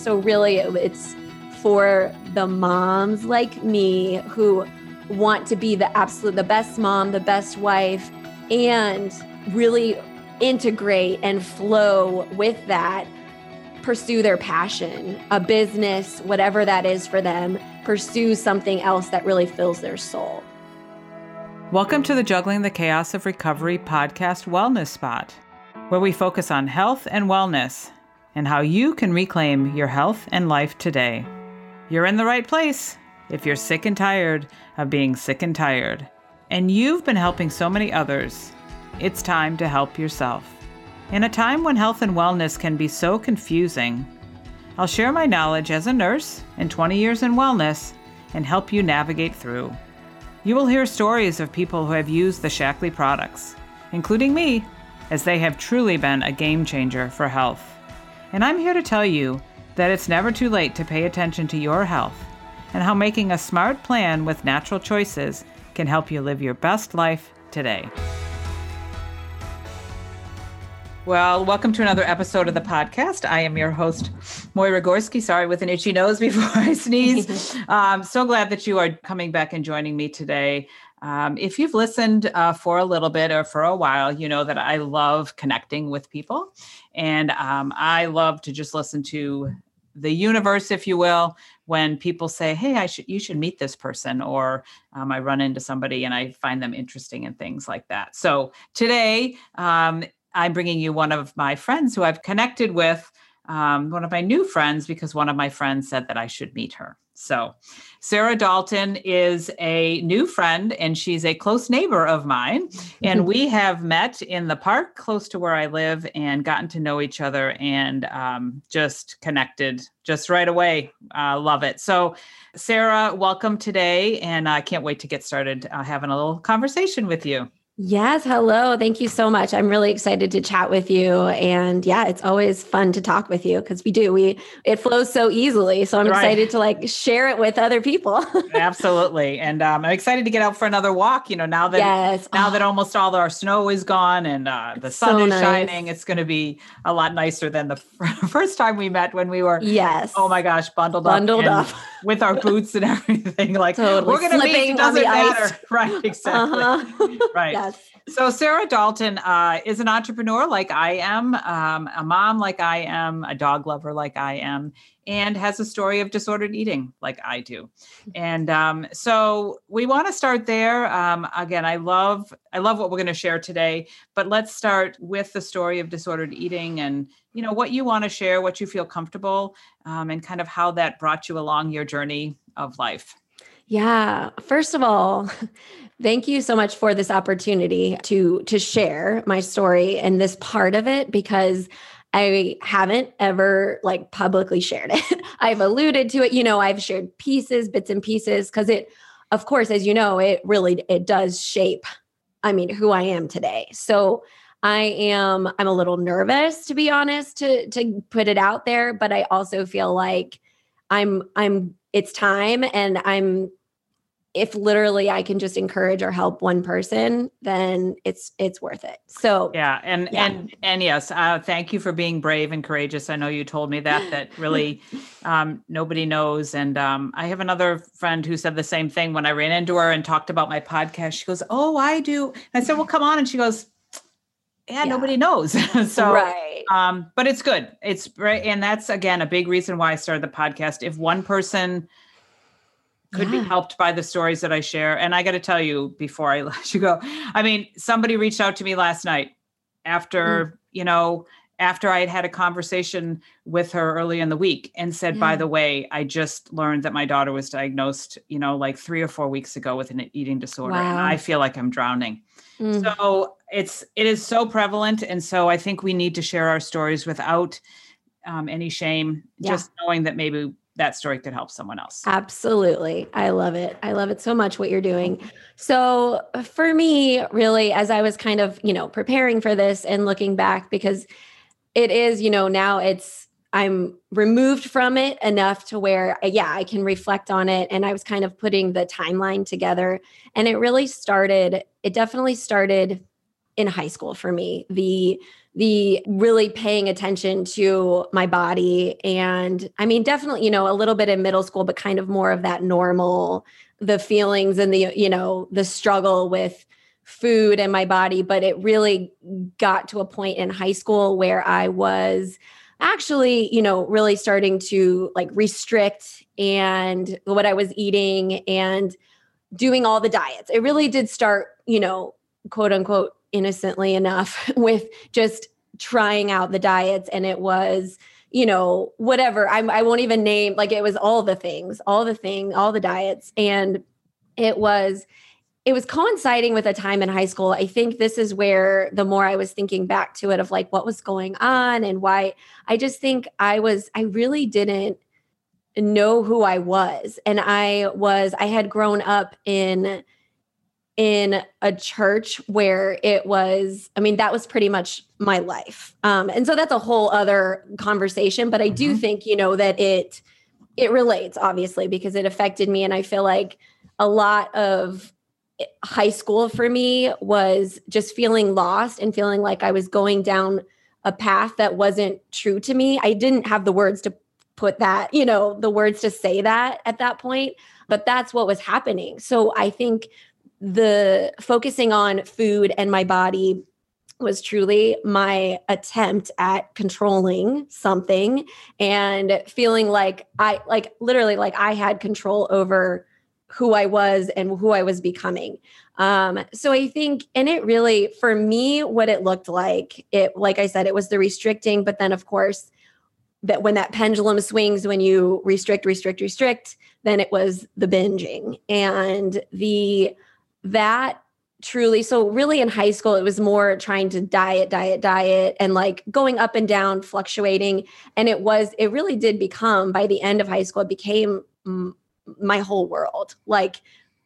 So, really, it's for the moms like me who want to be the absolute the best mom, the best wife, and really integrate and flow with that, pursue their passion, a business, whatever that is for them, pursue something else that really fills their soul. Welcome to the Juggling the Chaos of Recovery podcast Wellness Spot, where we focus on health and wellness and how you can reclaim your health and life today. You're in the right place if you're sick and tired of being sick and tired, and you've been helping so many others. It's time to help yourself. In a time when health and wellness can be so confusing, I'll share my knowledge as a nurse and 20 years in wellness and help you navigate through. You will hear stories of people who have used the Shaklee products, including me, as they have truly been a game changer for health. And I'm here to tell you that it's never too late to pay attention to your health and how making a smart plan with natural choices can help you live your best life today. Well, welcome to another episode of the podcast. I am your host, Moira Gorski. Sorry, with an itchy nose before I sneeze. I'm um, so glad that you are coming back and joining me today. Um, if you've listened uh, for a little bit or for a while, you know that I love connecting with people. And um, I love to just listen to the universe, if you will, when people say, "Hey, I should you should meet this person," or um, I run into somebody and I find them interesting and things like that. So today, um, I'm bringing you one of my friends who I've connected with, um, one of my new friends, because one of my friends said that I should meet her. So, Sarah Dalton is a new friend and she's a close neighbor of mine. And we have met in the park close to where I live and gotten to know each other and um, just connected just right away. Uh, love it. So, Sarah, welcome today. And I can't wait to get started uh, having a little conversation with you. Yes. Hello. Thank you so much. I'm really excited to chat with you. And yeah, it's always fun to talk with you because we do. We it flows so easily. So I'm right. excited to like share it with other people. Absolutely. And um, I'm excited to get out for another walk. You know, now that yes. now oh. that almost all our snow is gone and uh, the sun so is nice. shining, it's going to be a lot nicer than the first time we met when we were yes. Oh my gosh, bundled, bundled up, up. with our boots and everything. Like totally. we're going to be doesn't matter. Ice. Right. Exactly. Uh-huh. Right. yes. So Sarah Dalton uh, is an entrepreneur like I am, um, a mom like I am, a dog lover like I am, and has a story of disordered eating like I do. And um, so we want to start there. Um, again, I love I love what we're going to share today, but let's start with the story of disordered eating and you know what you want to share, what you feel comfortable, um, and kind of how that brought you along your journey of life. Yeah. First of all, thank you so much for this opportunity to to share my story and this part of it because I haven't ever like publicly shared it. I've alluded to it, you know, I've shared pieces, bits and pieces cuz it of course as you know, it really it does shape I mean who I am today. So I am I'm a little nervous to be honest to to put it out there, but I also feel like I'm I'm it's time and I'm if literally I can just encourage or help one person, then it's it's worth it. So yeah, and yeah. and and yes, uh, thank you for being brave and courageous. I know you told me that that really um, nobody knows, and um, I have another friend who said the same thing when I ran into her and talked about my podcast. She goes, "Oh, I do." And I said, "Well, come on," and she goes. Yeah, yeah. nobody knows. so, right. um, but it's good. It's right. And that's again a big reason why I started the podcast. If one person could yeah. be helped by the stories that I share. And I got to tell you before I let you go, I mean, somebody reached out to me last night after, mm. you know, after I had had a conversation with her early in the week and said, yeah. by the way, I just learned that my daughter was diagnosed, you know, like three or four weeks ago with an eating disorder. Wow. And I feel like I'm drowning. Mm. So it's, it is so prevalent. And so I think we need to share our stories without um, any shame, yeah. just knowing that maybe that story could help someone else. Absolutely. I love it. I love it so much what you're doing. So, for me, really, as I was kind of, you know, preparing for this and looking back, because it is, you know, now it's, I'm removed from it enough to where, uh, yeah, I can reflect on it. And I was kind of putting the timeline together. And it really started, it definitely started in high school for me. The the really paying attention to my body. And i mean definitely you know a little bit in middle school but kind of more of that normal the feelings and the you know the struggle with food and my body. But it really got to a point in high school where i was actually you know really starting to like restrict and what i was eating and doing all the diets. It really did start you know quote unquote innocently enough with just trying out the diets. And it was you know whatever I'm, i won't even name like it was all the things all the thing all the diets. And it was it was coinciding with a time in high school. I think this is where the more i was thinking back to it of like what was going on and why i just think i was i really didn't know who i was. And i was i had grown up in in a church where it was i mean that was pretty much my life. Um, and so that's a whole other conversation but i do mm-hmm. think you know that it it relates obviously because it affected me. And i feel like a lot of high school for me was just feeling lost and feeling like i was going down a path that wasn't true to me. I didn't have the words to put that you know the words to say that at that point but that's what was happening. So i think the focusing on food and my body was truly my attempt at controlling something and feeling like I like literally like I had control over who I was and who I was becoming. Um, so I think, and it really, for me, what it looked like, it, like I said, it was the restricting, but then of course, that when that pendulum swings, when you restrict, restrict, restrict, then it was the binging and the that truly so really in high school it was more trying to diet diet diet and like going up and down fluctuating. And it was it really did become by the end of high school it became my whole world. Like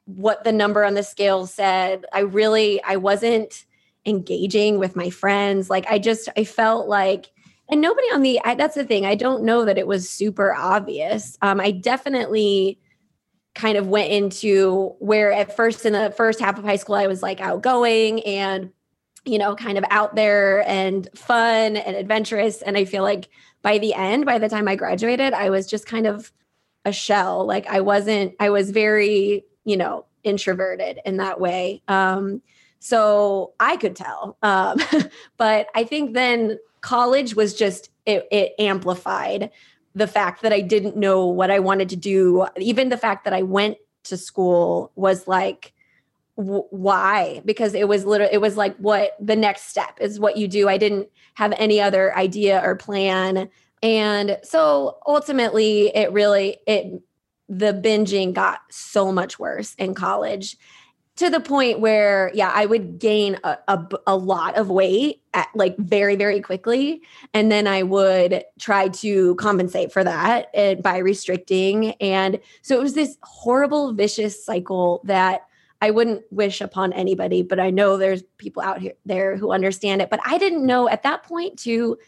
what the number on the scale said i really i wasn't engaging with my friends. Like i just i felt like and nobody on the I, that's the thing i don't know that it was super obvious. Um i definitely kind of went into where at first in the first half of high school I was like outgoing and you know kind of out there and fun and adventurous. And I feel like by the end by the time I graduated I was just kind of a shell. Like I wasn't I was very you know introverted in that way. Um so I could tell. Um but I think then college was just it, it amplified the fact that I didn't know what I wanted to do, even the fact that I went to school was like, why? Because it was literally, it was like what the next step is what you do. I didn't have any other idea or plan. And so ultimately, it really, it, the binging got so much worse in college to the point where yeah i would gain a, a, a, lot of weight at like very very quickly. And then i would try to compensate for that and, by restricting. And so it was this horrible vicious cycle that i wouldn't wish upon anybody but i know there's people out here there who understand it. But i didn't know at that point to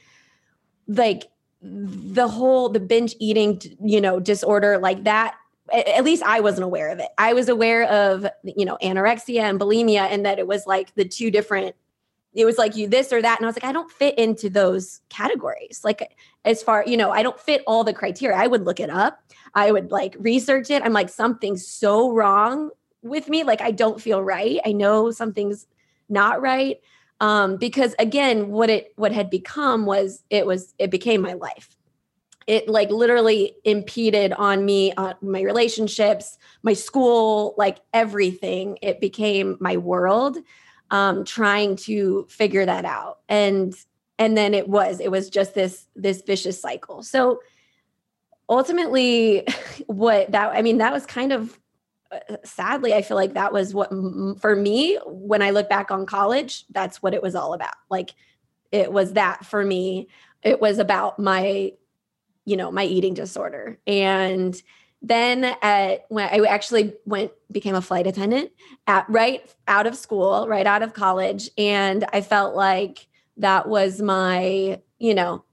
like the whole the binge eating you know disorder like that at least I wasn't aware of it. I was aware of, you know, anorexia and bulimia and that it was like the two different, it was like you this or that. And I was like, I don't fit into those categories. Like, as far, you know, I don't fit all the criteria. I would look it up, I would like research it. I'm like, something's so wrong with me. Like, I don't feel right. I know something's not right. Um, because again, what it what had become was it was it became my life it like literally impeded on me on my relationships my school like everything. It became my world um trying to figure that out. And and then it was it was just this this vicious cycle. So ultimately what that i mean that was kind of uh, sadly i feel like that was what for me when i look back on college that's what it was all about. Like it was that for me. It was about my you know my eating disorder. And then at when i actually went became a flight attendant at right out of school right out of college. And i felt like that was my you know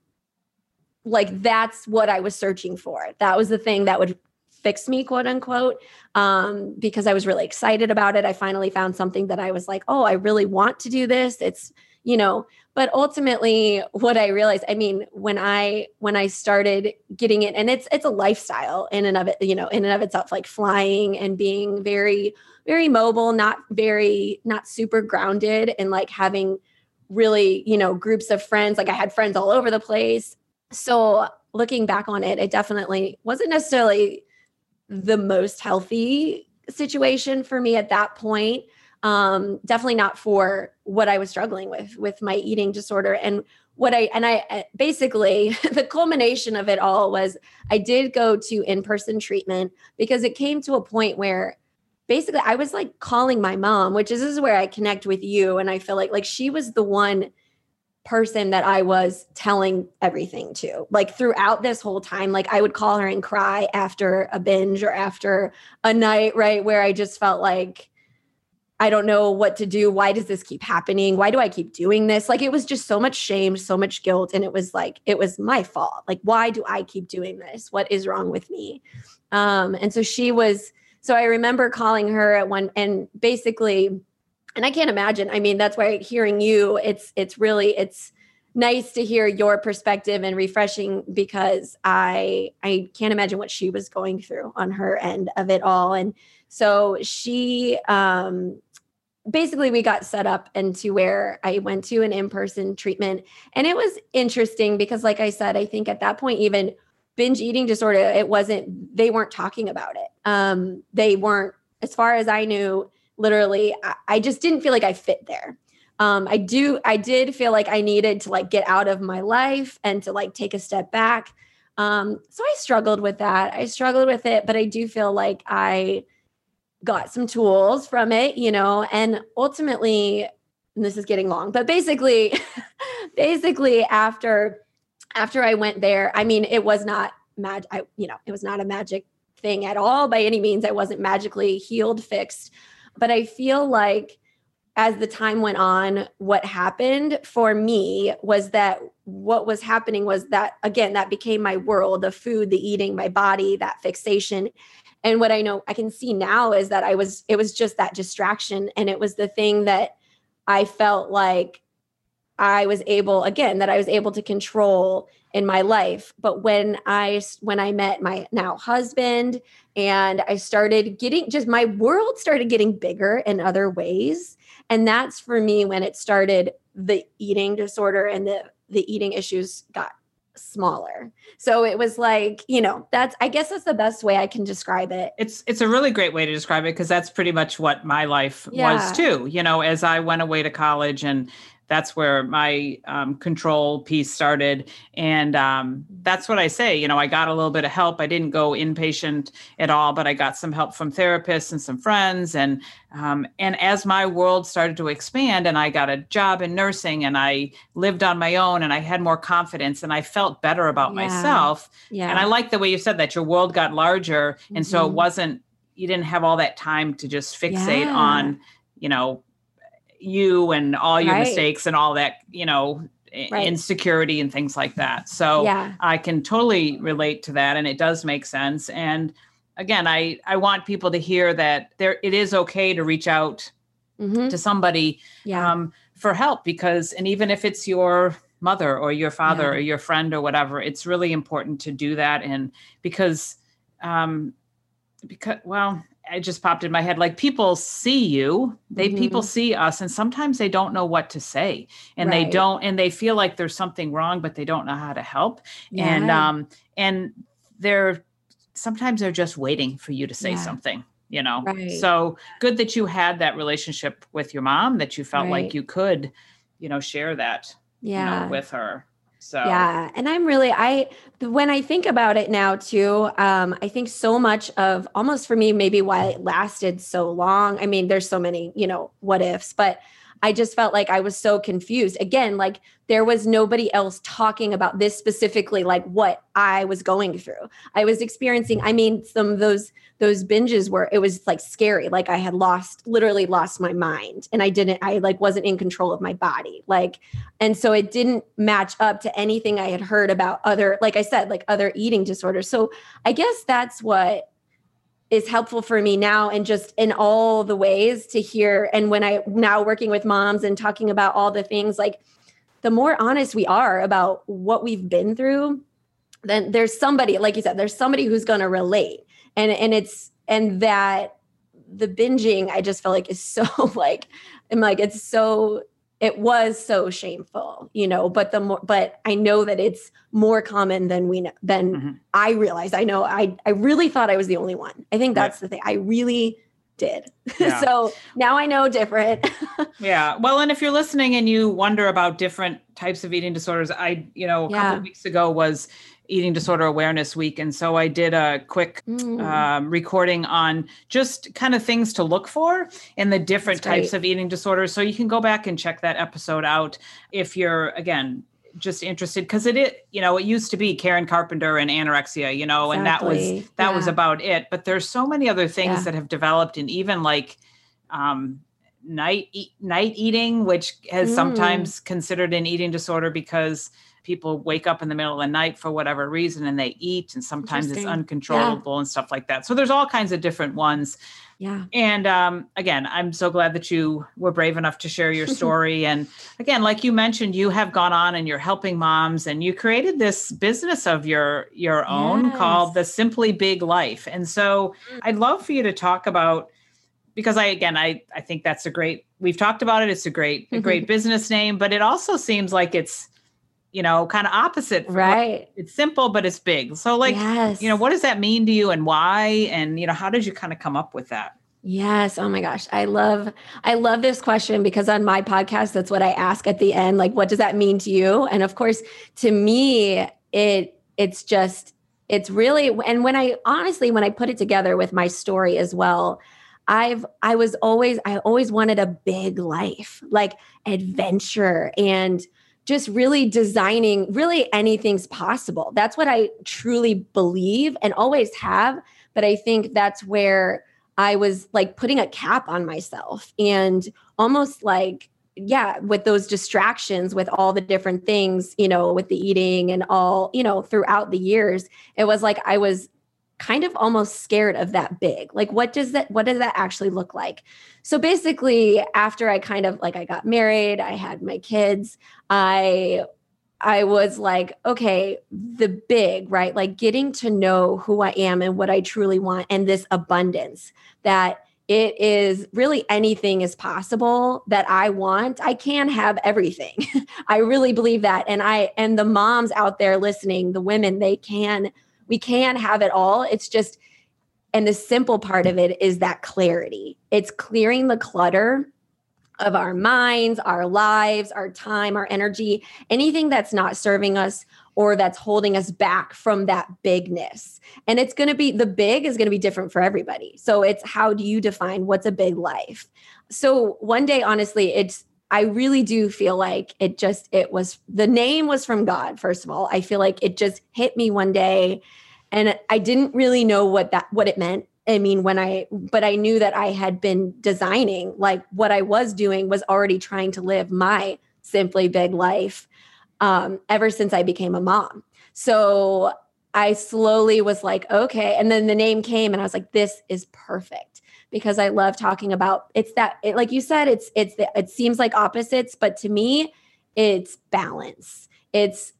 like that's what i was searching for. That was the thing that would fix me quote unquote um, because i was really excited about it. I finally found something that i was like oh i really want to do this. It's you know, but ultimately what I realized, I mean, when I when I started getting it, and it's it's a lifestyle in and of it, you know, in and of itself, like flying and being very, very mobile, not very, not super grounded, and like having really, you know, groups of friends. Like I had friends all over the place. So looking back on it, it definitely wasn't necessarily the most healthy situation for me at that point um, definitely not for what I was struggling with with my eating disorder and what I and I uh, basically the culmination of it all was I did go to in-person treatment because it came to a point where basically I was like calling my mom, which is is where I connect with you and I feel like like she was the one person that I was telling everything to. Like throughout this whole time, like I would call her and cry after a binge or after a night, right, where I just felt like I don't know what to do. Why does this keep happening? Why do I keep doing this? Like it was just so much shame, so much guilt. And it was like, it was my fault. Like, why do I keep doing this? What is wrong with me? Um, and so she was, so I remember calling her at one and basically, and I can't imagine. I mean, that's why hearing you, it's it's really it's nice to hear your perspective and refreshing because I I can't imagine what she was going through on her end of it all. And so she um basically we got set up into where I went to an in-person treatment. And it was interesting because like I said I think at that point even binge eating disorder it wasn't they weren't talking about it. Um they weren't as far as I knew literally I, I just didn't feel like I fit there. Um I do I did feel like I needed to like get out of my life and to like take a step back. Um so I struggled with that. I struggled with it but I do feel like I got some tools from it, you know, and ultimately, and this is getting long, but basically, basically after after I went there, I mean, it was not mag I, you know, it was not a magic thing at all by any means. I wasn't magically healed, fixed. But I feel like as the time went on, what happened for me was that what was happening was that again, that became my world the food, the eating, my body, that fixation. And what i know i can see now is that i was it was just that distraction. And it was the thing that i felt like i was able again that i was able to control in my life. But when i when i met my now husband and i started getting just my world started getting bigger in other ways and that's for me when it started the eating disorder and the the eating issues got smaller. So it was like, you know, that's I guess that's the best way I can describe it. It's it's a really great way to describe it because that's pretty much what my life yeah. was too. You know, as I went away to college and that's where my um, control piece started and um, that's what i say you know i got a little bit of help i didn't go inpatient at all but i got some help from therapists and some friends and um, and as my world started to expand and i got a job in nursing and i lived on my own and i had more confidence and i felt better about yeah. myself yeah. and i like the way you said that your world got larger and mm-hmm. so it mm-hmm. wasn't you didn't have all that time to just fixate yeah. on you know you and all your right. mistakes and all that, you know, right. insecurity and things like that. So yeah. I can totally relate to that and it does make sense. And again, I I want people to hear that there it is okay to reach out mm-hmm. to somebody yeah. um, for help because and even if it's your mother or your father yeah. or your friend or whatever, it's really important to do that and because um because well it just popped in my head like people see you they mm-hmm. people see us and sometimes they don't know what to say and right. they don't and they feel like there's something wrong but they don't know how to help yeah. and um and they're sometimes they're just waiting for you to say yeah. something you know right. so good that you had that relationship with your mom that you felt right. like you could you know share that yeah you know, with her so yeah, and I'm really I when I think about it now too, um, I think so much of almost for me maybe why it lasted so long. I mean, there's so many you know what ifs, but I just felt like I was so confused. Again, like there was nobody else talking about this specifically, like what I was going through. I was experiencing, I mean, some of those those binges were it was like scary. Like I had lost, literally lost my mind. And I didn't, I like wasn't in control of my body. Like, and so it didn't match up to anything I had heard about other, like I said, like other eating disorders. So I guess that's what is helpful for me now and just in all the ways to hear. And when i now working with moms and talking about all the things like the more honest we are about what we've been through then there's somebody like you said there's somebody who's going to relate. And and it's and that the binging i just feel like is so like i'm like it's so it was so shameful you know but the more but i know that it's more common than we know than mm-hmm. i realized i know i i really thought i was the only one i think that's right. the thing i really did yeah. so now i know different yeah well and if you're listening and you wonder about different types of eating disorders i you know a yeah. couple weeks ago was Eating Disorder Awareness Week. And so I did a quick mm. um, recording on just kind of things to look for in the different types of eating disorders. So you can go back and check that episode out if you're, again, just interested because it, it you know it used to be karen carpenter and anorexia you know exactly. and that was that yeah. was about it but there's so many other things yeah. that have developed and even like um night eat, night eating which has mm. sometimes considered an eating disorder because people wake up in the middle of the night for whatever reason and they eat and sometimes it's uncontrollable yeah. and stuff like that. So there's all kinds of different ones. Yeah. And um, again i'm so glad that you were brave enough to share your story. And again like you mentioned you have gone on and you're helping moms and you created this business of your your own yes. called the simply big life. And so mm. i'd love for you to talk about because I again I I think that's a great we've talked about it. It's a great a great business name but it also seems like it's you know, kind of opposite. Right. It's simple, but it's big. So, like, yes. you know, what does that mean to you and why? And, you know, how did you kind of come up with that? Yes. Oh my gosh. I love I love this question because on my podcast that's what I ask at the end like what does that mean to you? And of course, to me it it's just it's really and when I honestly when I put it together with my story as well, I've I was always I always wanted a big life, like adventure and just really designing really anything's possible. That's what I truly believe and always have. But I think that's where I was like putting a cap on myself and almost like, yeah, with those distractions, with all the different things, you know, with the eating and all, you know, throughout the years, it was like I was kind of almost scared of that big like what does that what does that actually look like so basically after i kind of like i got married i had my kids i i was like okay the big right like getting to know who i am and what i truly want and this abundance that it is really anything is possible that I want. I can have everything. I really believe that. And I, and the moms out there listening, the women, they can we can have it all. It's just, and the simple part of it is that clarity. It's clearing the clutter of our minds, our lives, our time, our energy, anything that's not serving us or that's holding us back from that bigness. And it's going to be the big is going to be different for everybody. So it's how do you define what's a big life? So one day, honestly, it's I really do feel like it just, it was, the name was from God, first of all. I feel like it just hit me one day and I didn't really know what that, what it meant. I mean, when I, but I knew that I had been designing, like what I was doing was already trying to live my simply big life um, ever since I became a mom. So I slowly was like, okay. And then the name came and I was like, this is perfect because I love talking about it's that it, like you said it's it's the, it seems like opposites but to me it's balance. It's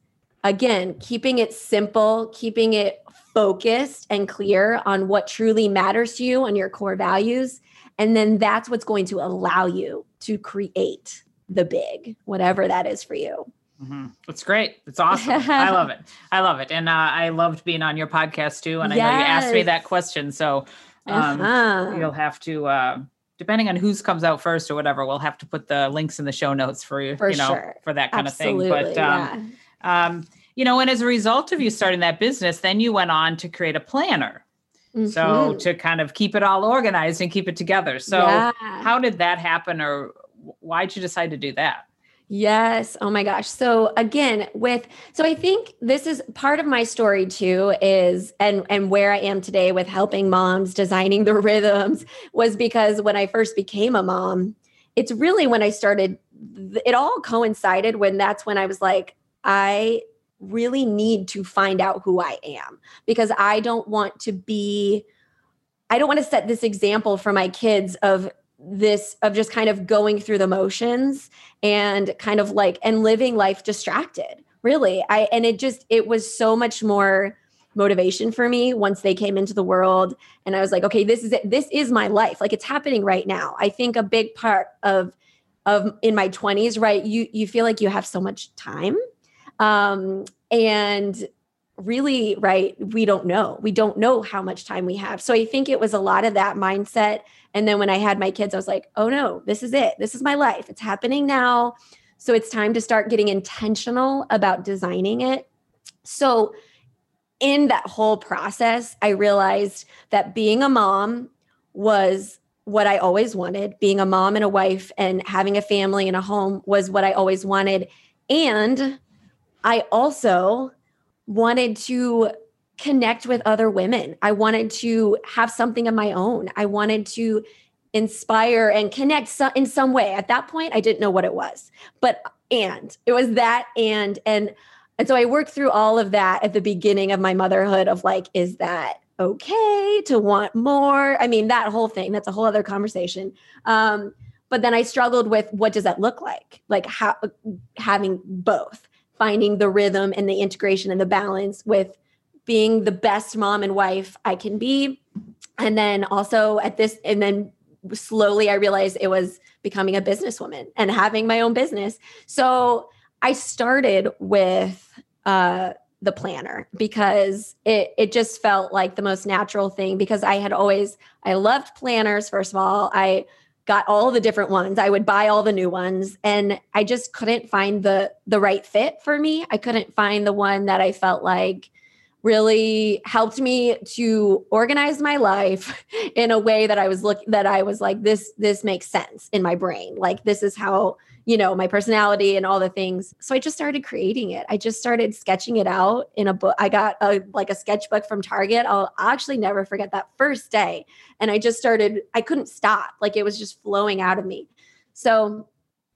again keeping it simple, keeping it focused and clear on what truly matters to you on your core values and then that's what's going to allow you to create the big whatever that is for you. Mm-hmm. It's great. It's awesome. I love it. I love it. And uh, I loved being on your podcast too. And I yes. know you asked me that question. So um, uh-huh. You'll have to, uh, depending on whose comes out first or whatever, we'll have to put the links in the show notes for you, for you know, sure. for that kind Absolutely, of thing. But, um, yeah. Um, you know, and as a result of you starting that business, then you went on to create a planner. Mm-hmm. So to kind of keep it all organized and keep it together. So yeah. how did that happen or why'd you decide to do that? Yes. Oh my gosh. So again, with so I think this is part of my story too is and and where I am today with helping moms designing the rhythms was because when I first became a mom, it's really when I started it all coincided when that's when I was like I really need to find out who I am because I don't want to be I don't want to set this example for my kids of this of just kind of going through the motions and kind of like and living life distracted really. I and it just it was so much more motivation for me once they came into the world and i was like okay this is it. This is my life. Like it's happening right now. I think a big part of of in my 20s right you you feel like you have so much time um and really right we don't know. We don't know how much time we have. So i think it was a lot of that mindset. And then when i had my kids i was like oh no this is it. This is my life. It's happening now. So it's time to start getting intentional about designing it. So in that whole process i realized that being a mom was what i always wanted. Being a mom and a wife and having a family and a home was what i always wanted. And i also wanted to connect with other women. I wanted to have something of my own. I wanted to inspire and connect in some way. At that point, I didn't know what it was, but and it was that and and and so I worked through all of that at the beginning of my motherhood of like, is that okay to want more? I mean, that whole thing. That's a whole other conversation. Um, but then I struggled with what does that look like? Like how having both finding the rhythm and the integration and the balance with being the best mom and wife I can be. And then also at this, and then slowly I realized it was becoming a businesswoman and having my own business. So I started with uh, the planner because it it just felt like the most natural thing because I had always I loved planners first of all. I got all the different ones. I would buy all the new ones and I just couldn't find the the right fit for me. I couldn't find the one that I felt like really helped me to organize my life in a way that I was look that I was like this this makes sense in my brain. Like this is how you know, my personality and all the things. So I just started creating it. I just started sketching it out in a book. I got a like a sketchbook from Target. I'll actually never forget that first day. And I just started, I couldn't stop. Like it was just flowing out of me. So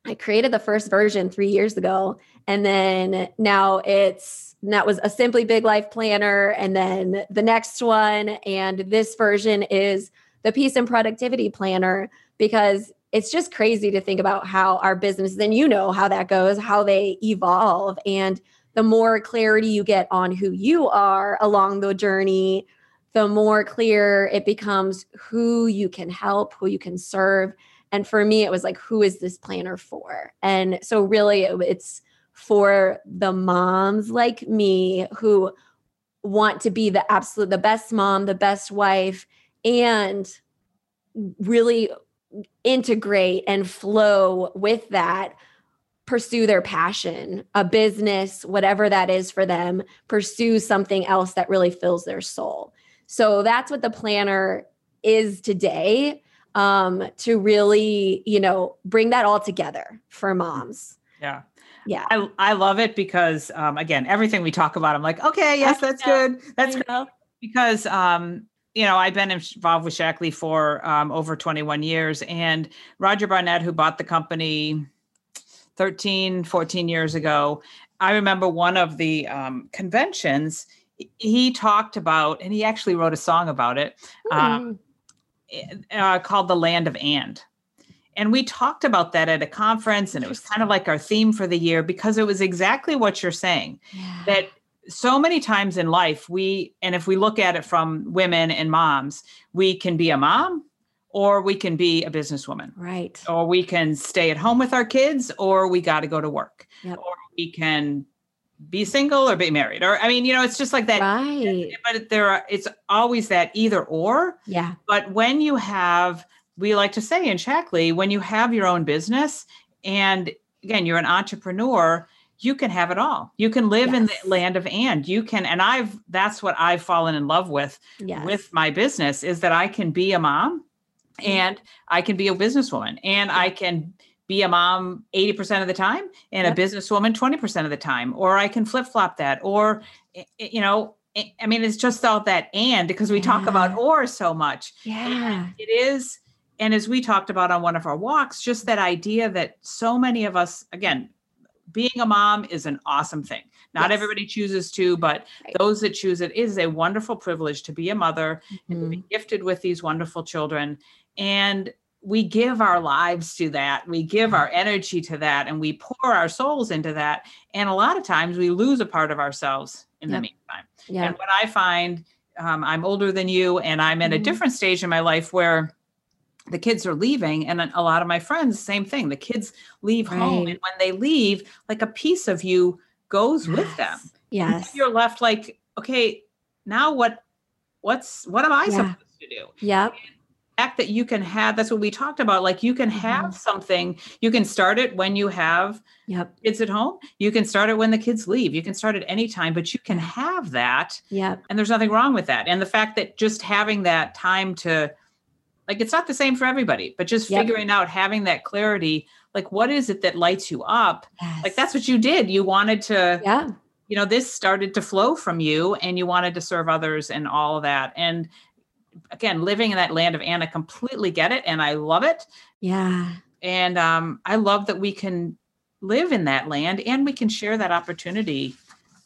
I created the first version three years ago. And then now it's that was a simply big life planner. And then the next one, and this version is the peace and productivity planner because it's just crazy to think about how our business then you know how that goes how they evolve. And the more clarity you get on who you are along the journey the more clear it becomes who you can help who you can serve. And for me it was like who is this planner for? And so really it's for the moms like me who want to be the absolute the best mom the best wife and really integrate and flow with that pursue their passion, a business, whatever that is for them, pursue something else that really fills their soul. So that's what the planner is today um, to really, you know, bring that all together for moms. Yeah. Yeah. I, I love it because, um, again, everything we talk about, I'm like, okay, yes, that's good. That's good. Because um, you know, I've been involved with Shaklee for um, over 21 years. And Roger Barnett, who bought the company 13, 14 years ago, I remember one of the um, conventions, he talked about, and he actually wrote a song about it mm. uh, called The Land of And. And we talked about that at a conference, and it was kind of like our theme for the year because it was exactly what you're saying yeah. that so many times in life we and if we look at it from women and moms we can be a mom or we can be a businesswoman. Right. Or we can stay at home with our kids or we got to go to work. Yep. or we can be single or be married or i mean you know it's just like that. Right. But there are it's always that either or. Yeah. But when you have we like to say in shaklee when you have your own business and again you're an entrepreneur you can have it all. You can live yes. in the land of and you can and I've that's what I've fallen in love with yes. with my business is that I can be a mom mm-hmm. and I can be a businesswoman and I can be a mom 80% of the time and yep. a businesswoman 20% of the time or I can flip-flop that or you know I mean it's just all that and because we yeah. talk about or so much. Yeah. And it is and as we talked about on one of our walks just that idea that so many of us again being a mom is an awesome thing. Not yes. everybody chooses to, but right. those that choose it is a wonderful privilege to be a mother mm-hmm. and to be mm-hmm. gifted with these wonderful children. And we give our lives to that. We give our energy to that and we pour our souls into that. And a lot of times we lose a part of ourselves in yep. the meantime. Yeah. And what I find, um, I'm older than you and I'm at mm-hmm. a different stage in my life where the kids are leaving and a lot of my friends same thing the kids leave right. home and when they leave like a piece of you goes yes. with them yes you're left like okay now what what's what am i yeah. supposed to do yeah fact that you can have that's what we talked about like you can have mm-hmm. something you can start it when you have yep. kids at home you can start it when the kids leave you can start it anytime but you can have that yeah and there's nothing wrong with that and the fact that just having that time to like it's not the same for everybody, but just yep. figuring out having that clarity, like what is it that lights you up? Yes. Like that's what you did. You wanted to, yeah. You know, this started to flow from you and you wanted to serve others and all of that. And again, living in that land of Anna, completely get it. And I love it. Yeah. And um, I love that we can live in that land and we can share that opportunity,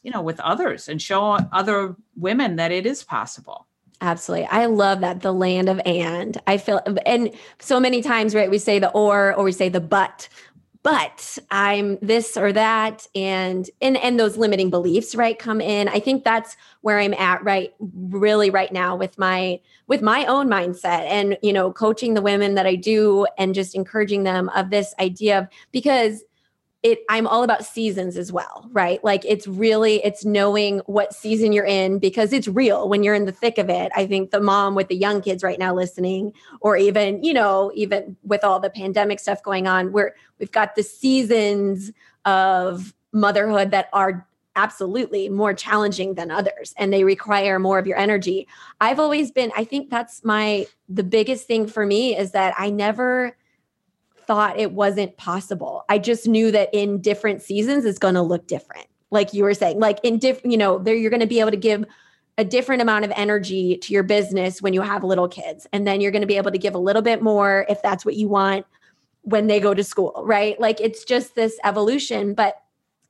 you know, with others and show other women that it is possible. Absolutely. I love that the land of and. I feel and so many times right we say the or or we say the but but I'm this or that and and and those limiting beliefs right come in. I think that's where I'm at right really right now with my with my own mindset and you know coaching the women that I do and just encouraging them of this idea of because it i'm all about seasons as well right? Like it's really it's knowing what season you're in because it's real. When you're in the thick of it i think the mom with the young kids right now listening or even you know even with all the pandemic stuff going on where we've got the seasons of motherhood that are absolutely more challenging than others and they require more of your energy. I've always been i think that's my the biggest thing for me is that i never thought it wasn't possible. I just knew that in different seasons it's going to look different. Like you were saying, like in different, you know, there you're going to be able to give a different amount of energy to your business when you have little kids. And then you're going to be able to give a little bit more if that's what you want when they go to school, right? Like it's just this evolution, but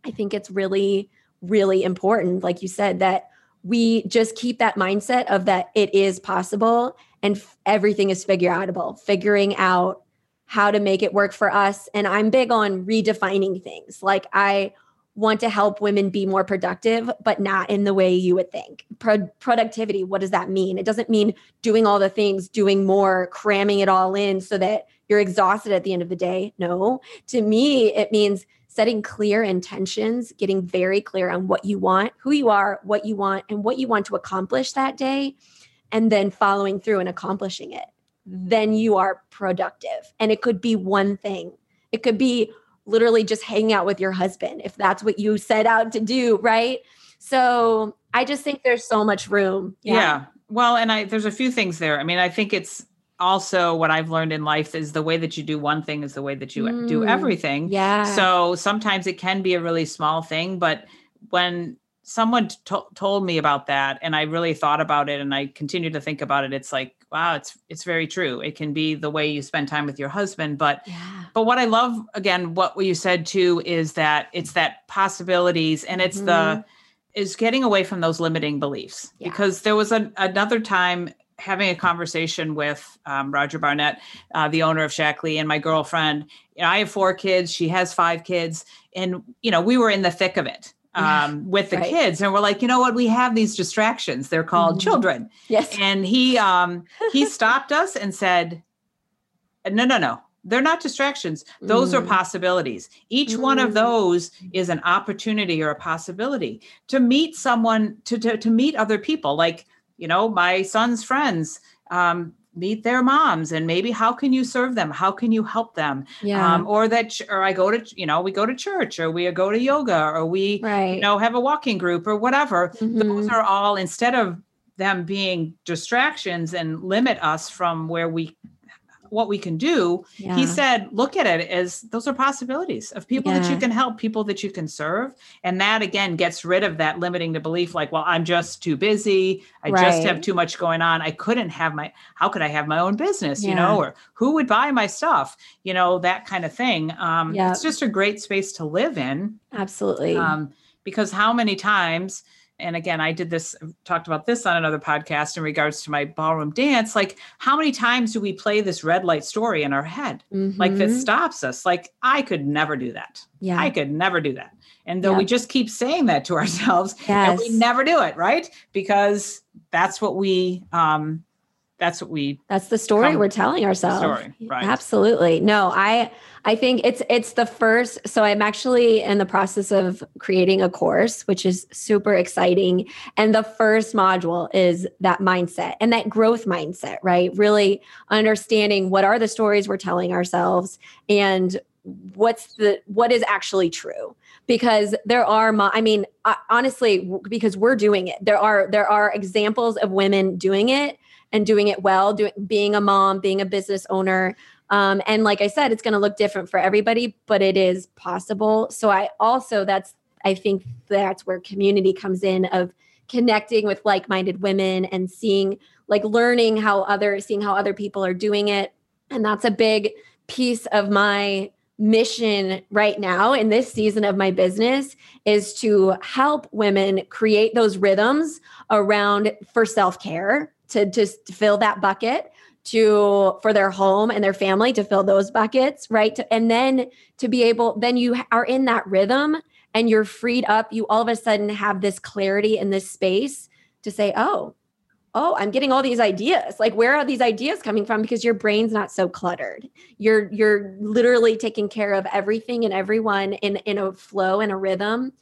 I think it's really really important like you said that we just keep that mindset of that it is possible and f- everything is figure outable figuring out how to make it work for us. And I'm big on redefining things. Like I want to help women be more productive, but not in the way you would think. Pro- productivity, what does that mean? It doesn't mean doing all the things, doing more, cramming it all in so that you're exhausted at the end of the day. No, to me, it means setting clear intentions, getting very clear on what you want, who you are, what you want, and what you want to accomplish that day, and then following through and accomplishing it then you are productive. And it could be one thing, it could be literally just hanging out with your husband if that's what you set out to do, right? So I just think there's so much room. Yeah. yeah. Well, and I there's a few things there. I mean, I think it's also what I've learned in life is the way that you do one thing is the way that you mm, do everything. Yeah. So sometimes it can be a really small thing, but when someone to- told me about that and I really thought about it and I continue to think about it, it's like wow it's it's very true it can be the way you spend time with your husband but yeah. but what i love again what you said too is that it's that possibilities and it's mm-hmm. the is getting away from those limiting beliefs yeah. because there was a, another time having a conversation with um, roger barnett uh, the owner of shaklee and my girlfriend you know, i have four kids she has five kids and you know we were in the thick of it um, with the right. kids and we're like you know what we have these distractions they're called mm-hmm. children yes and he um he stopped us and said no no no they're not distractions those mm. are possibilities each mm. one of mm. those is an opportunity or a possibility to meet someone to, to to meet other people like you know my son's friends um meet their moms and maybe how can you serve them how can you help them yeah um, or that or i go to you know we go to church or we go to yoga or we right. you know have a walking group or whatever mm-hmm. those are all instead of them being distractions and limit us from where we what we can do Yeah. he said look at it as those are possibilities of people that you can help people that you can serve. And that again gets rid of that limiting the belief like well i'm just too busy. I just have too much going on. I couldn't have my how could i have my own business you know or who would buy my stuff? You know that kind of thing. Um Yeah. it's just a great space to live in. Absolutely. um, because how many times and again i did this talked about this on another podcast in regards to my ballroom dance like how many times do we play this red light story in our head like that Mhm. stops us like i could never do that yeah. i could never do that and though we just keep saying that to ourselves yes. and we never do it right because that's what we um that's what we That's the story we're telling ourselves. story, right. Absolutely. No, I I think it's it's the first so I'm actually in the process of creating a course which is super exciting and the first module is that mindset and that growth mindset, right? Really understanding what are the stories we're telling ourselves and what's the what is actually true because there are mo- i mean honestly because we're doing it there are there are examples of women doing it and doing it well doing being a mom being a business owner. Um, and like i said it's going to look different for everybody but it is possible. So i also that's i think that's where community comes in of connecting with like-minded women and seeing like learning how other seeing how other people are doing it. And that's a big piece of my mission right now in this season of my business is to help women create those rhythms around for self-care to just fill that bucket to for their home and their family to fill those buckets right? To, and then to be able then you are in that rhythm and you're freed up. You all of a sudden have this clarity in this space to say oh oh i'm getting all these ideas. Like where are these ideas coming from? Because your brain's not so cluttered. You're you're literally taking care of everything and everyone in in a flow and a rhythm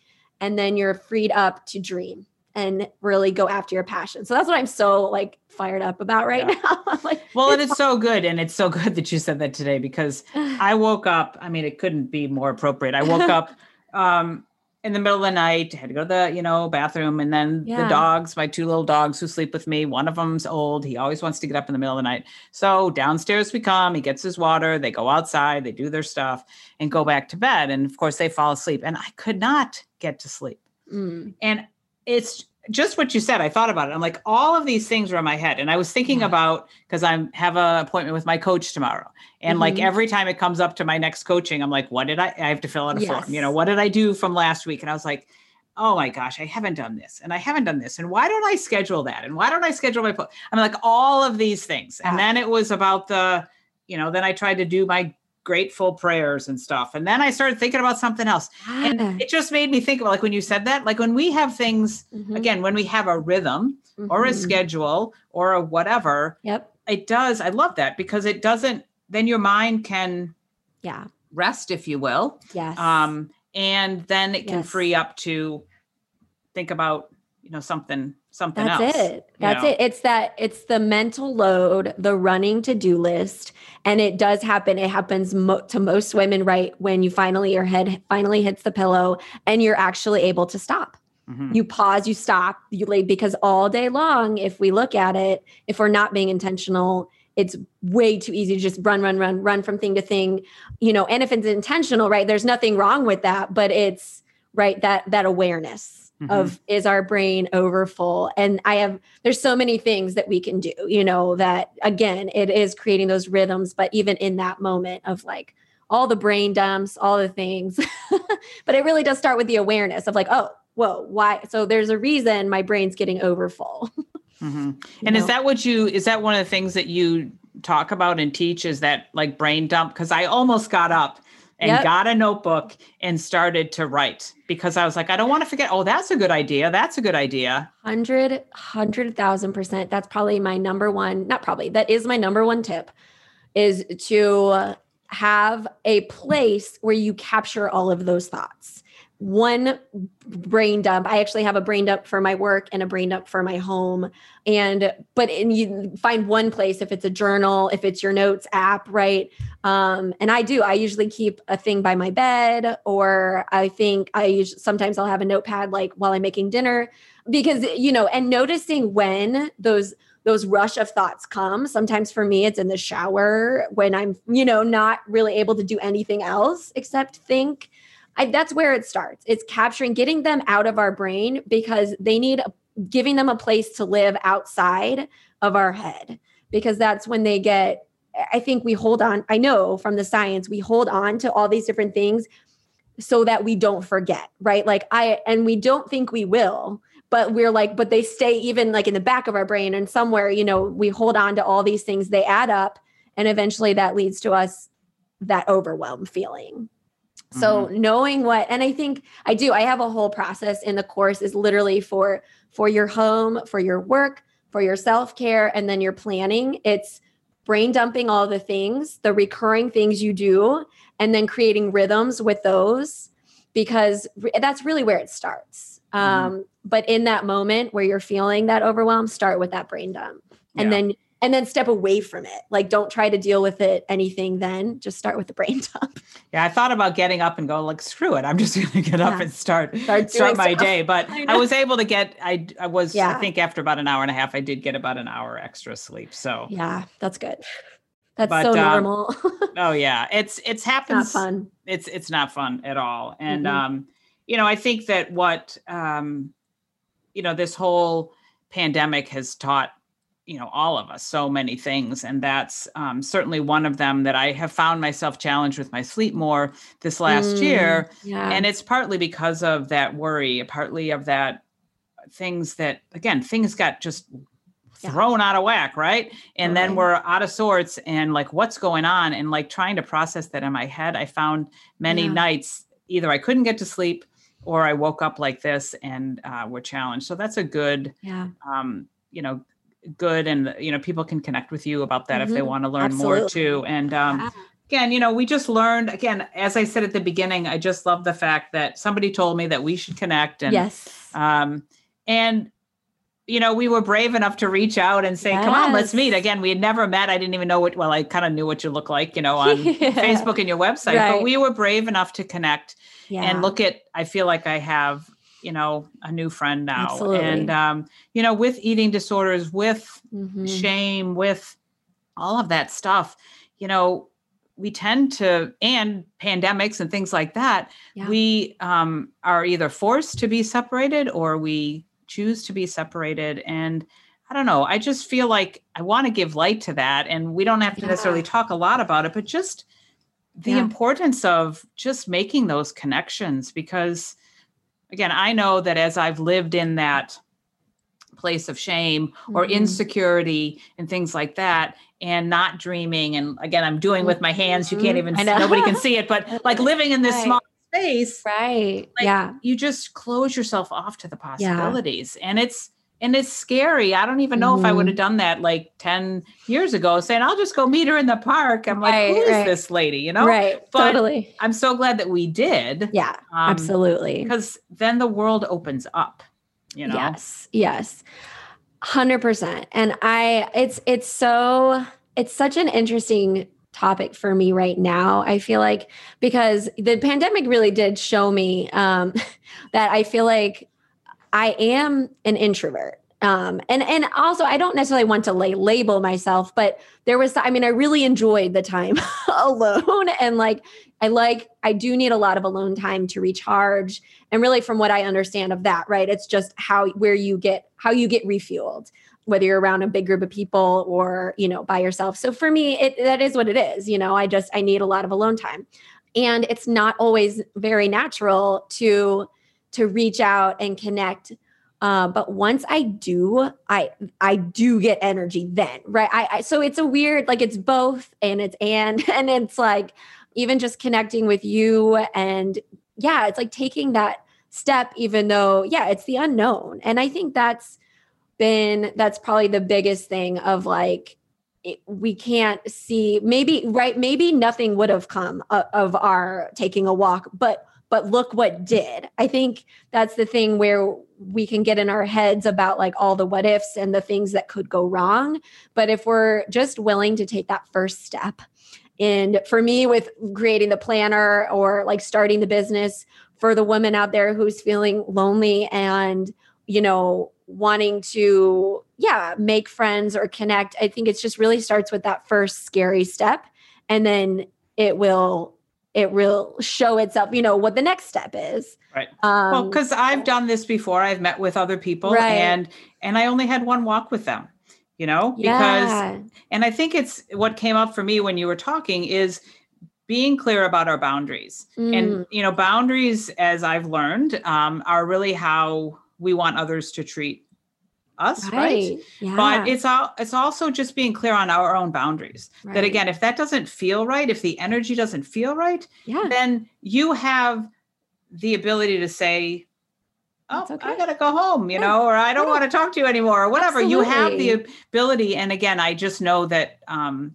and then you're freed up to dream and really go after your passion so that's what i'm so like fired up about right Yeah. now I'm like well and it's so good and it's so good that you said that today because I woke up. I mean, it couldn't be more appropriate. I woke up um, in the middle of the night, had to go to the you know bathroom, and then the dogs, my two little dogs who sleep with me. One of them's old. He always wants to get up in the middle of the night. So downstairs we come. He gets his water. They go outside. They do their stuff and go back to bed. And of course, they fall asleep. And I could not get to sleep. Mm, And it's just what you said. I thought about it. I'm like, all of these things were in my head. And I was thinking Yeah. about because I have an appointment with my coach tomorrow. And like Mhm. every time it comes up to my next coaching, I'm like, what did I I have to fill out a form? You know, what did I do from last week? And I was like, oh my gosh, I haven't done this and I haven't done this. And why don't I schedule that? And why don't I schedule my po-? I'm like, all of these things. And then it was about the, you know, then I tried to do my grateful prayers and stuff. And then I started thinking about something else. And it just made me think about like when you said that like when we have things Mhm, again when we have a rhythm or a mhm. schedule or a whatever yep. it does i love that because it doesn't then your mind can yeah. rest if you will. Yes. Um and then it can Yes. free up to think about you know something something That's else it. That's know? it. It's that it's the mental load, the running to-do list, and it does happen. It happens mo- to most women right when you finally your head finally hits the pillow and you're actually able to stop. Mhm. You pause, you stop, you lay because all day long if we look at it, if we're not being intentional, it's way too easy to just run run run run from thing to thing, you know, and if it's intentional, right? There's nothing wrong with that, but it's right that that awareness of is our brain over full? And i have there's so many things that we can do you know that again it is creating those rhythms but even in that moment of like all the brain dumps all the things but it really does start with the awareness of like oh whoa why so there's a reason my brain's getting over full Mhm. you and is that what you is that one of the things that you talk about and teach is that like brain dump? Because i almost got up and Yep. got a notebook and started to write because i was like i don't want to forget oh that's a good idea that's a good idea Hundred, hundred thousand percent. That's probably my number one, not probably, that is my number one tip is to have a place where you capture all of those thoughts. One brain dump. I actually have a brain dump for my work and a brain dump for my home. And but and you find one place if it's a journal, if it's your notes app, right? Um, and I do. I usually keep a thing by my bed, or I think I usually sometimes I'll have a notepad like while I'm making dinner because you know and noticing when those those rush of thoughts come sometimes for me it's in the shower when i'm you know not really able to do anything else except think I, that's where it starts it's capturing getting them out of our brain because they need giving them a place to live outside of our head because that's when they get i think we hold on i know from the science we hold on to all these different things so that we don't forget right? Like i and we don't think we will but we're like but they stay even like in the back of our brain and somewhere you know we hold on to all these things they add up and eventually that leads to us that overwhelm feeling. So mm-hmm. knowing what and i think i do i have a whole process in the course is literally for for your home for your work for your self-care and then your planning. It's brain dumping all the things the recurring things you do and then creating rhythms with those because that's really where it starts Mm-hmm. Um, but in that moment where you're feeling that overwhelm, start with that brain dump. And yeah. then and then step away from it. Like don't try to deal with it anything then. Just start with the brain dump. Yeah, I thought about getting up and go like screw it. I'm just going to get yeah. up and start start, start my stuff. day, but I, I, was able to get I I was yeah. I think after about an hour and a half I did get about an hour extra sleep. So Yeah, that's good. That's but, so um, normal. oh yeah, it's it's happens. It's not fun. It's it's not fun at all. And mm-hmm. um you know, I think that what um, you know, this whole pandemic has taught you know all of us so many things and that's um, certainly one of them that i have found myself challenged with my sleep more this last mm, year yeah. and it's partly because of that worry partly of that things that again things got just thrown yeah. out of whack right and then we're out of sorts and like what's going on and like trying to process that in my head i found many yeah. nights either i couldn't get to sleep or I woke up like this and uh, were challenged. So that's a good, yeah. um, you know, good. And, you know, people can connect with you about that mm-hmm. if they mm-hmm. want to learn Absolutely. more too. And um, again, you know, we just learned, again, as I said at the beginning, I just love the fact that somebody told me that we should connect. And, yes. Um, and, you know, we were brave enough to reach out and say, yes. come on, let's meet. Again, we had never met. I didn't even know what, well, I kind of knew what you look like, you know, on yeah. Facebook and your website, right. but we were brave enough to connect yeah. and look at i feel like i have you know a new friend now Absolutely. and um you know with eating disorders with mm-hmm. shame with all of that stuff you know we tend to and pandemics and things like that yeah. we um are either forced to be separated or we choose to be separated and I don't know. I just feel like I want to give light to that. And we don't have to yeah. necessarily talk a lot about it, but just the yeah. importance of just making those connections because again i know that as i've lived in that place of shame or mm-hmm. insecurity and things like that and not dreaming and again i'm doing with my hands you can't mm-hmm. even nobody can see it but like living in this right. small space right like, yeah you just close yourself off to the possibilities yeah. and it's and it's scary. I don't even know mm-hmm. if I would have mm-hmm. done that like 10 years ago, saying, I'll just go meet her in the park. I'm like, right, who is right. this lady? You know? Right. But totally. I'm so glad that we did. Yeah, um, absolutely. Because then the world opens up, you know? Yes. Yes. 100%. And I, it's, it's so, it's such an interesting topic for me right now. I feel like because the pandemic really did show me um, that I feel like I am an introvert. Um, and and also I don't necessarily want to lay, label myself, but there was I mean I really enjoyed the time alone and like I like I do need a lot of alone time to recharge. And really from what I understand of that right it's just how where you get how you get refueled whether you're around a big group of people or you know by yourself. So for me it that is what it is you know I just I need a lot of alone time. And it's not always very natural to to reach out and connect uh, but once I do, I I do get energy then, right? I, I so it's a weird like it's both and it's and and it's like even just connecting with you and yeah, it's like taking that step even though yeah, it's the unknown. And I think that's been that's probably the biggest thing of like it, we can't see maybe right maybe nothing would have come of, of our taking a walk, but but look what did. I think that's the thing where we can get in our heads about like all the what ifs and the things that could go wrong. But if we're just willing to take that first step, and for me, with creating the planner or like starting the business for the woman out there who's feeling lonely and you know, wanting to, yeah, make friends or connect. I think it just really starts with that first scary step. And then it will it will show itself, you know, what the next step is. Right. Um, well, because I've done this before. I've met with other people right. and and I only had one walk with them, you know, because yeah. and I think it's what came up for me when you were talking is being clear about our boundaries. Mm. And you know, boundaries, as I've learned, um, are really how we want others to treat us right, right? Yeah. but it's all it's also just being clear on our own boundaries right. that again if that doesn't feel right if the energy doesn't feel right yeah. then you have the ability to say oh okay. i gotta go home you yeah. know or i don't yeah. want to talk to you anymore or whatever Absolutely. you have the ability and again i just know that um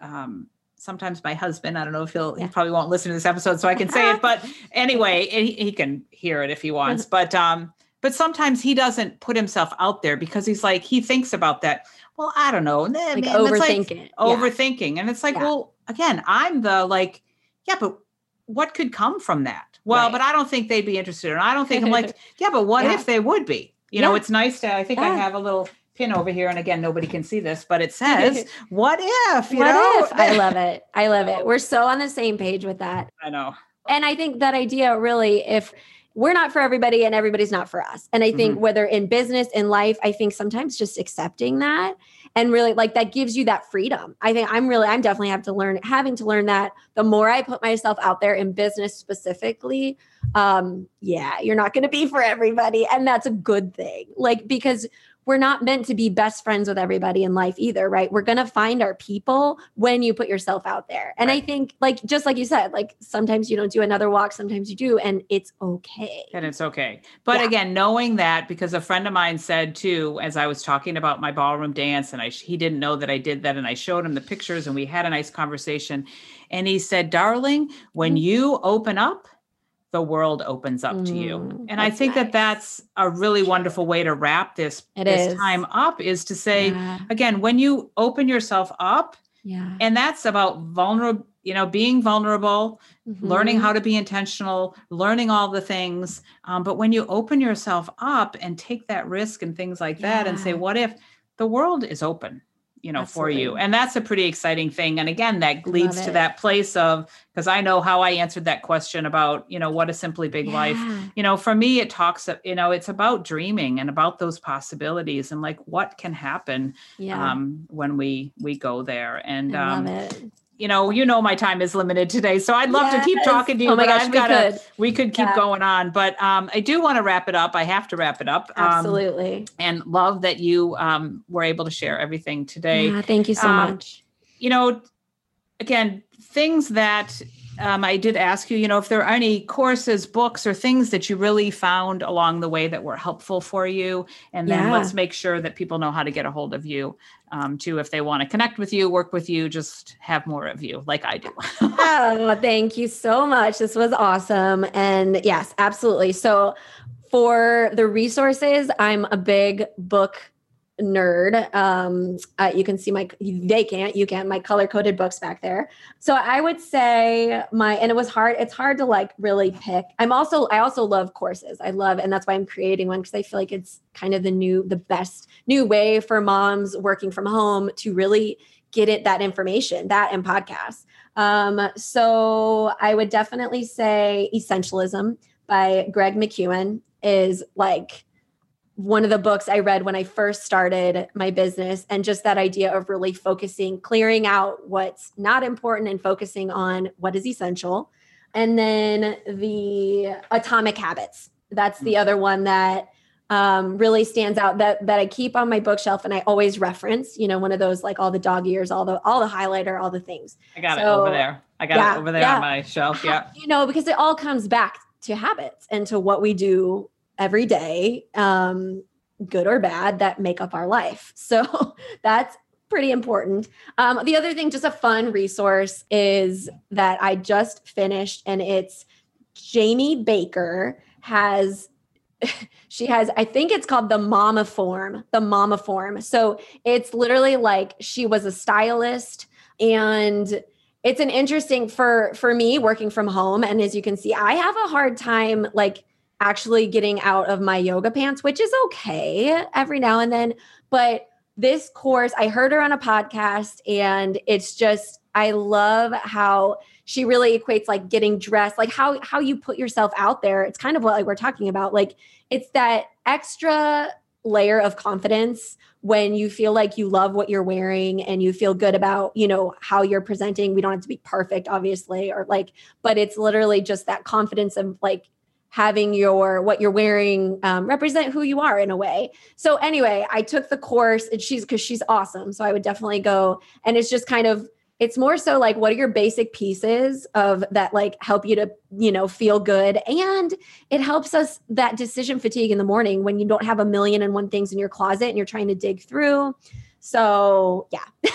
um sometimes my husband i don't know if he'll he probably won't listen to this episode so i can say it but anyway he, he can hear it if he wants but um but sometimes he doesn't put himself out there because he's like he thinks about that. Well i don't know. Like man, overthinking like overthinking yeah. and it's like yeah. well again i'm the like yeah but what could come from that? Well right. but i don't think they'd be interested. And i don't think i'm like yeah but what yeah. if they would be? You know it's nice to i think i have a little pin over here. And again nobody can see this but it says what if you what know? If? i love it. I love it. We're so on the same page with that. I know. And i think that idea really if we're not for everybody and everybody's not for us. And I think mm-hmm. whether in business, in life, I think sometimes just accepting that and really like that gives you that freedom. I think I'm really, I'm definitely have to learn, having to learn that the more I put myself out there in business specifically, um, yeah, you're not going to be for everybody. And that's a good thing. Like, because we're not meant to be best friends with everybody in life either, right? We're going to find our people when you put yourself out there. And right. I think, like, just like you said, like sometimes you don't do another walk, sometimes you do, and it's okay. And it's okay. But yeah. again, knowing that, because a friend of mine said too, as I was talking about my ballroom dance, and I he didn't know that I did that, and I showed him the pictures, and we had a nice conversation. And he said, Darling, when mm-hmm. you open up, the world opens up mm, to you. Mm, and I think nice. that that's a really wonderful way to wrap this, it this is. time up is to say, yeah. again, when you open yourself up, yeah. and that's about vulnerable, you know, being vulnerable, mm-hmm. learning how to be intentional, learning all the things. Um, but when you open yourself up and take that risk and things like yeah. that and say, what if the world is open? You know Absolutely. for you and that's a pretty exciting thing and again that leads to that place of because i know how i answered that question about you know what a simply big yeah. life you know for me it talks you know it's about dreaming and about those possibilities and like what can happen yeah. um, when we we go there and um, you know, you know, my time is limited today, so I'd love yes. to keep talking to you. Oh my gosh, I've we could. We could keep yeah. going on, but um, I do want to wrap it up. I have to wrap it up. Um, Absolutely. And love that you um, were able to share everything today. Yeah, thank you so um, much. You know, again, things that um, I did ask you, you know, if there are any courses, books, or things that you really found along the way that were helpful for you. And then yeah. let's make sure that people know how to get a hold of you um, too. If they want to connect with you, work with you, just have more of you like I do. oh, thank you so much. This was awesome. And yes, absolutely. So, for the resources, I'm a big book nerd. Um, uh, you can see my, they can't, you can, my color coded books back there. So I would say my, and it was hard, it's hard to like really pick. I'm also, I also love courses. I love, and that's why I'm creating one because I feel like it's kind of the new, the best new way for moms working from home to really get it, that information, that and podcasts. Um, so I would definitely say Essentialism by Greg McKeown is like, one of the books I read when I first started my business, and just that idea of really focusing, clearing out what's not important and focusing on what is essential. And then the Atomic Habits. That's the other one that um, really stands out that that I keep on my bookshelf and I always reference. You know, one of those like all the dog ears, all the all the highlighter, all the things. I got so, it over there. I got yeah, it over there yeah. on my shelf. Yeah. You know, because it all comes back to habits and to what we do every day, um, good or bad, that make up our life. So that's pretty important. Um, the other thing, just a fun resource, is that I just finished, and it's Jamie Baker has. She has, I think it's called the Mama Form, the Mama Form. So it's literally like she was a stylist and it's an interesting for for me working from home and as you can see i have a hard time like actually getting out of my yoga pants, which is okay every now and then. But this course, I heard her on a podcast, and it's just, I love how she really equates like getting dressed like how how you put yourself out there it's kind of what like we're talking about like it's that extra layer of confidence when you feel like you love what you're wearing and you feel good about you know how you're presenting we don't have to be perfect obviously or like but it's literally just that confidence of like having your what you're wearing um, represent who you are in a way. So anyway i took the course and she's because she's awesome. So i would definitely go and it's just kind of it's more so like what are your basic pieces of that like help you to you know feel good? And it helps us that decision fatigue in the morning when you don't have a million and one things in your closet and you're trying to dig through. So yeah.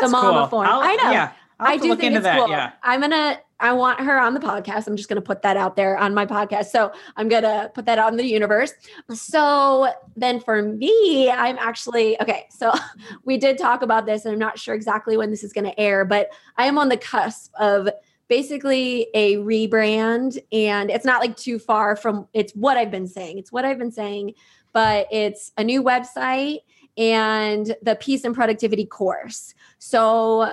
The mama cool. form I'll, i know. yeah i do think it's that, cool. yeah. i'm gonna I want her on the podcast. I'm just going to put that out there on my podcast. So I'm going to put that out in the universe. So then for me, I'm actually, okay, so we did talk about this and I'm not sure exactly when this is going to air, but I am on the cusp of basically a rebrand and it's not like too far from it's what I've been saying. It's what I've been saying, but it's a new website and the peace and productivity course. So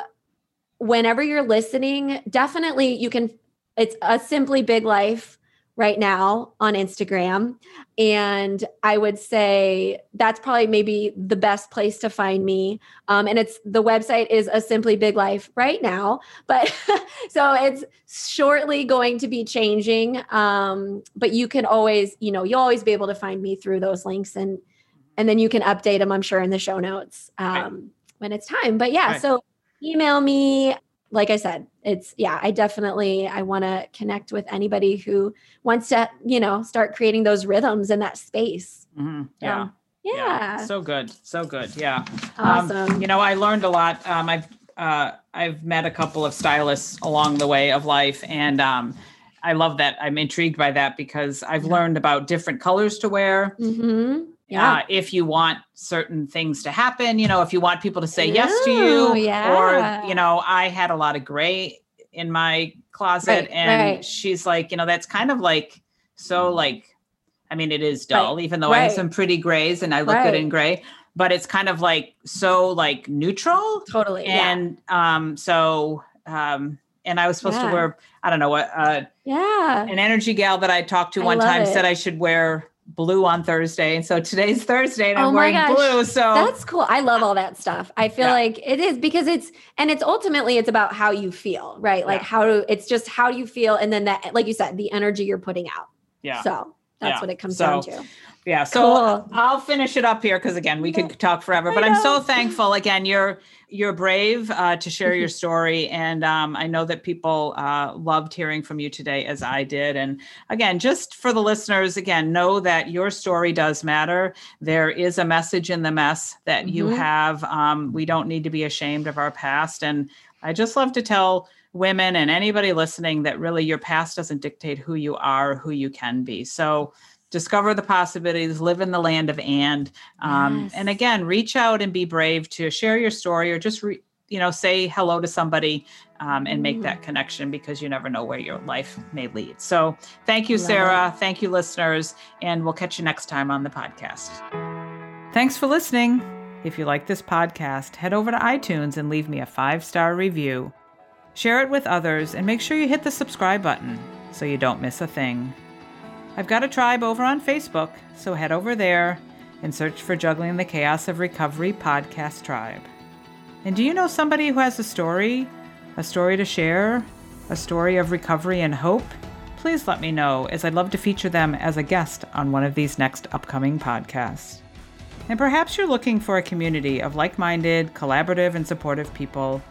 whenever you're listening, definitely you can, it's a simply big life right now on Instagram. And I would say that's probably maybe the best place to find me. Um, and it's the website is a simply big life right now, but so it's shortly going to be changing. Um, but you can always, you know, you'll always be able to find me through those links and and then you can update them, I'm sure, in the show notes um, right. when it's time. But yeah, right. so email me. Like i said it's yeah i definitely i want to connect with anybody who wants to you know start creating those rhythms in that space. Mm-hmm. yeah. yeah. yeah. So good. So good. Yeah. Um, awesome. um, you know i learned a lot. Um, i've uh, i've met a couple of stylists along the way of life and um, i love that. I'm intrigued by that because i've learned about different colors to wear. Mm-hmm yeah. Uh, if you want certain things to happen, you know, if you want people to say Ooh, yes to you, yeah. or, you know, I had a lot of gray in my closet right, and right. she's like, you know, that's kind of like, so like, I mean, it is dull, right, even though I have some pretty grays and I look good in gray, but it's kind of like, so like neutral. Totally. And, yeah. um, so, um, and I was supposed yeah. to wear, I don't know what, uh, yeah, an energy gal that I talked to one time it. said I should wear blue on Thursday. And so today's Thursday and I'm oh wearing gosh. blue. So that's cool. I love all that stuff. I feel yeah. like it is because it's, and it's ultimately, it's about how you feel, right? Like yeah. how to, it's just how do you feel. And then that, like you said, the energy you're putting out. Yeah. So that's yeah. what it comes so, down to. Yeah. So cool. I'll finish it up here because again, we could talk forever, but I'm so thankful. Again, you're you're brave uh, to share your story, and um, I know that people uh, loved hearing from you today, as I did. And again, just for the listeners, again, know that your story does matter. There is a message in the mess that mm-hmm. you have. Um, we don't need to be ashamed of our past, and I just love to tell women and anybody listening that really your past doesn't dictate who you are, who you can be. So discover the possibilities, live in the land of and. Um, yes. And again, reach out and be brave to share your story or just, re, you know, say hello to somebody um, and make that mm. connection because you never know where your life may lead. So thank you, Love Sarah. It. Thank you, listeners. And we'll catch you next time on the podcast. Thanks for listening. If you like this podcast, head over to iTunes and leave me a five star review. Share it with others and make sure you hit the subscribe button so you don't miss a thing. I've got a tribe over on Facebook, so head over there and search for Juggling the Chaos of Recovery Podcast Tribe. And do you know somebody who has a story, a story to share, a story of recovery and hope? Please let me know, as I'd love to feature them as a guest on one of these next upcoming podcasts. And perhaps you're looking for a community of like minded, collaborative, and supportive people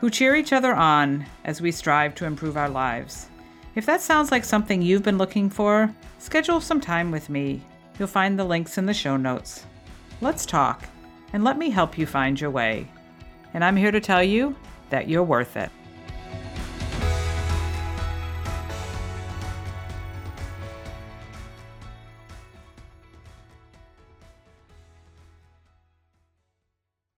who cheer each other on as we strive to improve our lives. If that sounds like something you've been looking for, schedule some time with me. You'll find the links in the show notes. Let's talk, and let me help you find your way. And I'm here to tell you that you're worth it.